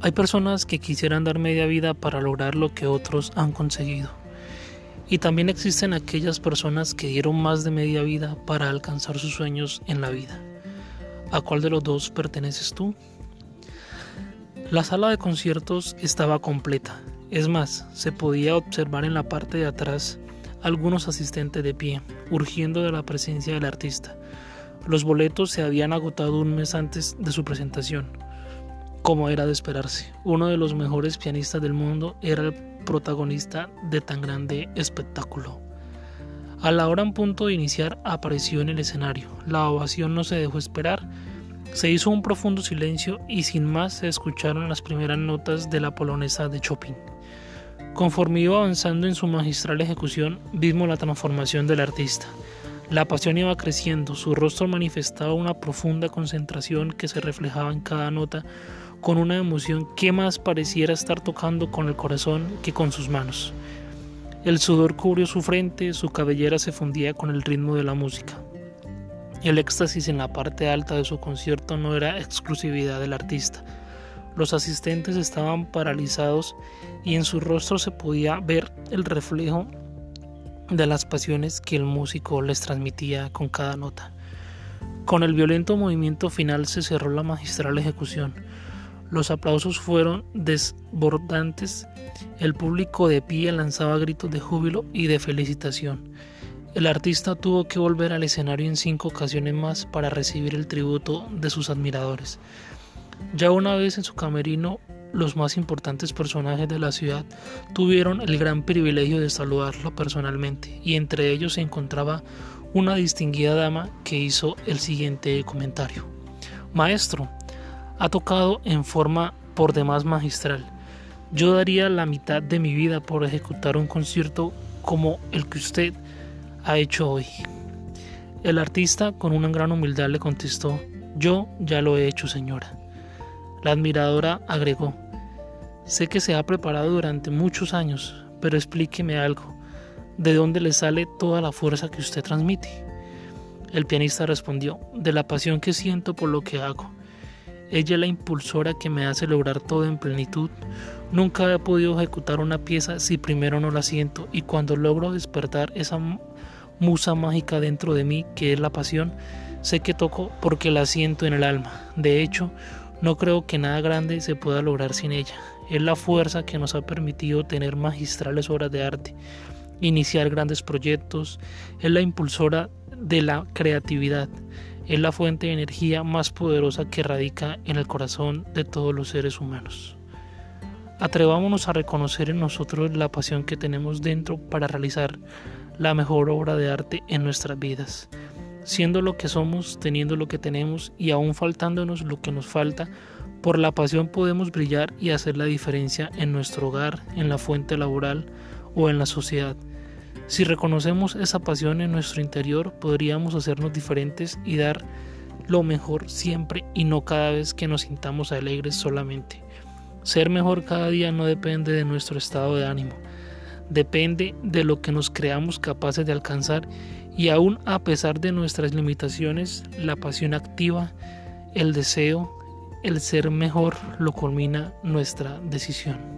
Hay personas que quisieran dar media vida para lograr lo que otros han conseguido. Y también existen aquellas personas que dieron más de media vida para alcanzar sus sueños en la vida. ¿A cuál de los dos perteneces tú? La sala de conciertos estaba completa. Es más, se podía observar en la parte de atrás algunos asistentes de pie, urgiendo de la presencia del artista. Los boletos se habían agotado un mes antes de su presentación. Como era de esperarse, uno de los mejores pianistas del mundo era el protagonista de tan grande espectáculo. A la hora en punto de iniciar apareció en el escenario. La ovación no se dejó esperar. Se hizo un profundo silencio y sin más se escucharon las primeras notas de la polonesa de Chopin. Conforme iba avanzando en su magistral ejecución, vimos la transformación del artista. La pasión iba creciendo, su rostro manifestaba una profunda concentración que se reflejaba en cada nota con una emoción que más pareciera estar tocando con el corazón que con sus manos. El sudor cubrió su frente, su cabellera se fundía con el ritmo de la música. El éxtasis en la parte alta de su concierto no era exclusividad del artista. Los asistentes estaban paralizados y en su rostro se podía ver el reflejo de las pasiones que el músico les transmitía con cada nota. Con el violento movimiento final se cerró la magistral ejecución. Los aplausos fueron desbordantes, el público de pie lanzaba gritos de júbilo y de felicitación. El artista tuvo que volver al escenario en cinco ocasiones más para recibir el tributo de sus admiradores. Ya una vez en su camerino, los más importantes personajes de la ciudad tuvieron el gran privilegio de saludarlo personalmente, y entre ellos se encontraba una distinguida dama que hizo el siguiente comentario. Maestro, ha tocado en forma por demás magistral. Yo daría la mitad de mi vida por ejecutar un concierto como el que usted ha hecho hoy. El artista con una gran humildad le contestó, yo ya lo he hecho señora. La admiradora agregó, sé que se ha preparado durante muchos años, pero explíqueme algo, ¿de dónde le sale toda la fuerza que usted transmite? El pianista respondió, de la pasión que siento por lo que hago. Ella es la impulsora que me hace lograr todo en plenitud. Nunca he podido ejecutar una pieza si primero no la siento y cuando logro despertar esa musa mágica dentro de mí que es la pasión, sé que toco porque la siento en el alma. De hecho, no creo que nada grande se pueda lograr sin ella. Es la fuerza que nos ha permitido tener magistrales obras de arte, iniciar grandes proyectos, es la impulsora de la creatividad es la fuente de energía más poderosa que radica en el corazón de todos los seres humanos. Atrevámonos a reconocer en nosotros la pasión que tenemos dentro para realizar la mejor obra de arte en nuestras vidas. Siendo lo que somos, teniendo lo que tenemos y aún faltándonos lo que nos falta, por la pasión podemos brillar y hacer la diferencia en nuestro hogar, en la fuente laboral o en la sociedad. Si reconocemos esa pasión en nuestro interior, podríamos hacernos diferentes y dar lo mejor siempre y no cada vez que nos sintamos alegres solamente. Ser mejor cada día no depende de nuestro estado de ánimo, depende de lo que nos creamos capaces de alcanzar y aún a pesar de nuestras limitaciones, la pasión activa, el deseo, el ser mejor lo culmina nuestra decisión.